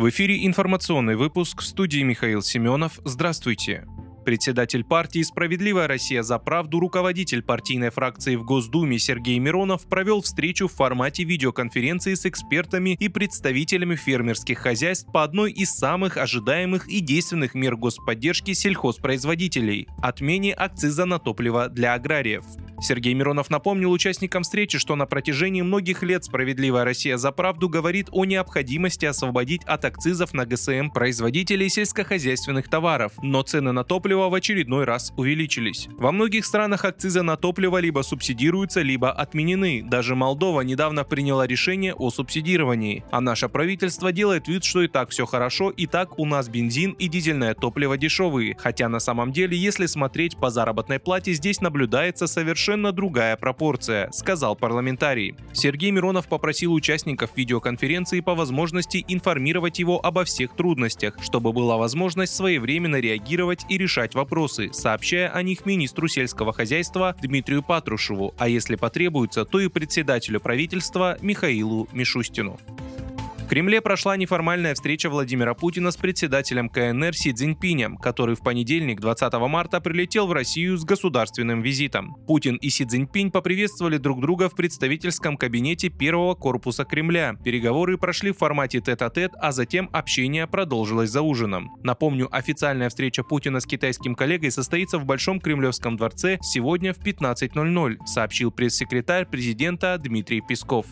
В эфире информационный выпуск в студии Михаил Семенов. Здравствуйте. Председатель партии «Справедливая Россия за правду», руководитель партийной фракции в Госдуме Сергей Миронов провел встречу в формате видеоконференции с экспертами и представителями фермерских хозяйств по одной из самых ожидаемых и действенных мер господдержки сельхозпроизводителей – отмене акциза на топливо для аграриев. Сергей Миронов напомнил участникам встречи, что на протяжении многих лет «Справедливая Россия за правду» говорит о необходимости освободить от акцизов на ГСМ производителей сельскохозяйственных товаров, но цены на топливо в очередной раз увеличились. Во многих странах акцизы на топливо либо субсидируются, либо отменены. Даже Молдова недавно приняла решение о субсидировании. А наше правительство делает вид, что и так все хорошо, и так у нас бензин и дизельное топливо дешевые. Хотя на самом деле, если смотреть по заработной плате, здесь наблюдается совершенно совершенно другая пропорция, сказал парламентарий. Сергей Миронов попросил участников видеоконференции по возможности информировать его обо всех трудностях, чтобы была возможность своевременно реагировать и решать вопросы, сообщая о них министру сельского хозяйства Дмитрию Патрушеву, а если потребуется, то и председателю правительства Михаилу Мишустину. Кремле прошла неформальная встреча Владимира Путина с председателем КНР Си Цзиньпинем, который в понедельник 20 марта прилетел в Россию с государственным визитом. Путин и Си Цзиньпинь поприветствовали друг друга в представительском кабинете первого корпуса Кремля. Переговоры прошли в формате тет-а-тет, а затем общение продолжилось за ужином. Напомню, официальная встреча Путина с китайским коллегой состоится в Большом Кремлевском дворце сегодня в 15.00, сообщил пресс-секретарь президента Дмитрий Песков.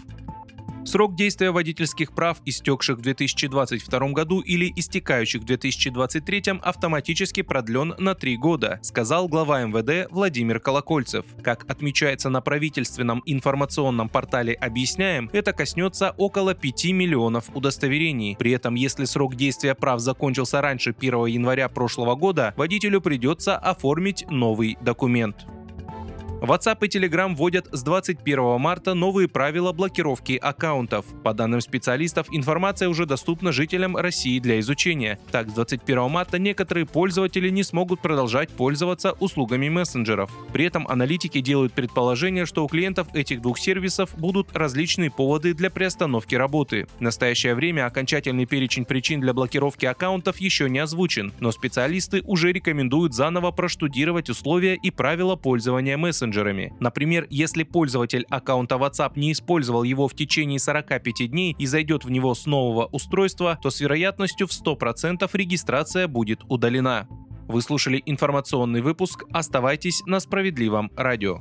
Срок действия водительских прав, истекших в 2022 году или истекающих в 2023 автоматически продлен на три года, сказал глава МВД Владимир Колокольцев. Как отмечается на правительственном информационном портале «Объясняем», это коснется около 5 миллионов удостоверений. При этом, если срок действия прав закончился раньше 1 января прошлого года, водителю придется оформить новый документ. WhatsApp и Telegram вводят с 21 марта новые правила блокировки аккаунтов. По данным специалистов, информация уже доступна жителям России для изучения. Так, с 21 марта некоторые пользователи не смогут продолжать пользоваться услугами мессенджеров. При этом аналитики делают предположение, что у клиентов этих двух сервисов будут различные поводы для приостановки работы. В настоящее время окончательный перечень причин для блокировки аккаунтов еще не озвучен, но специалисты уже рекомендуют заново проштудировать условия и правила пользования мессенджерами мессенджерами. Например, если пользователь аккаунта WhatsApp не использовал его в течение 45 дней и зайдет в него с нового устройства, то с вероятностью в 100% регистрация будет удалена. Вы слушали информационный выпуск. Оставайтесь на справедливом радио.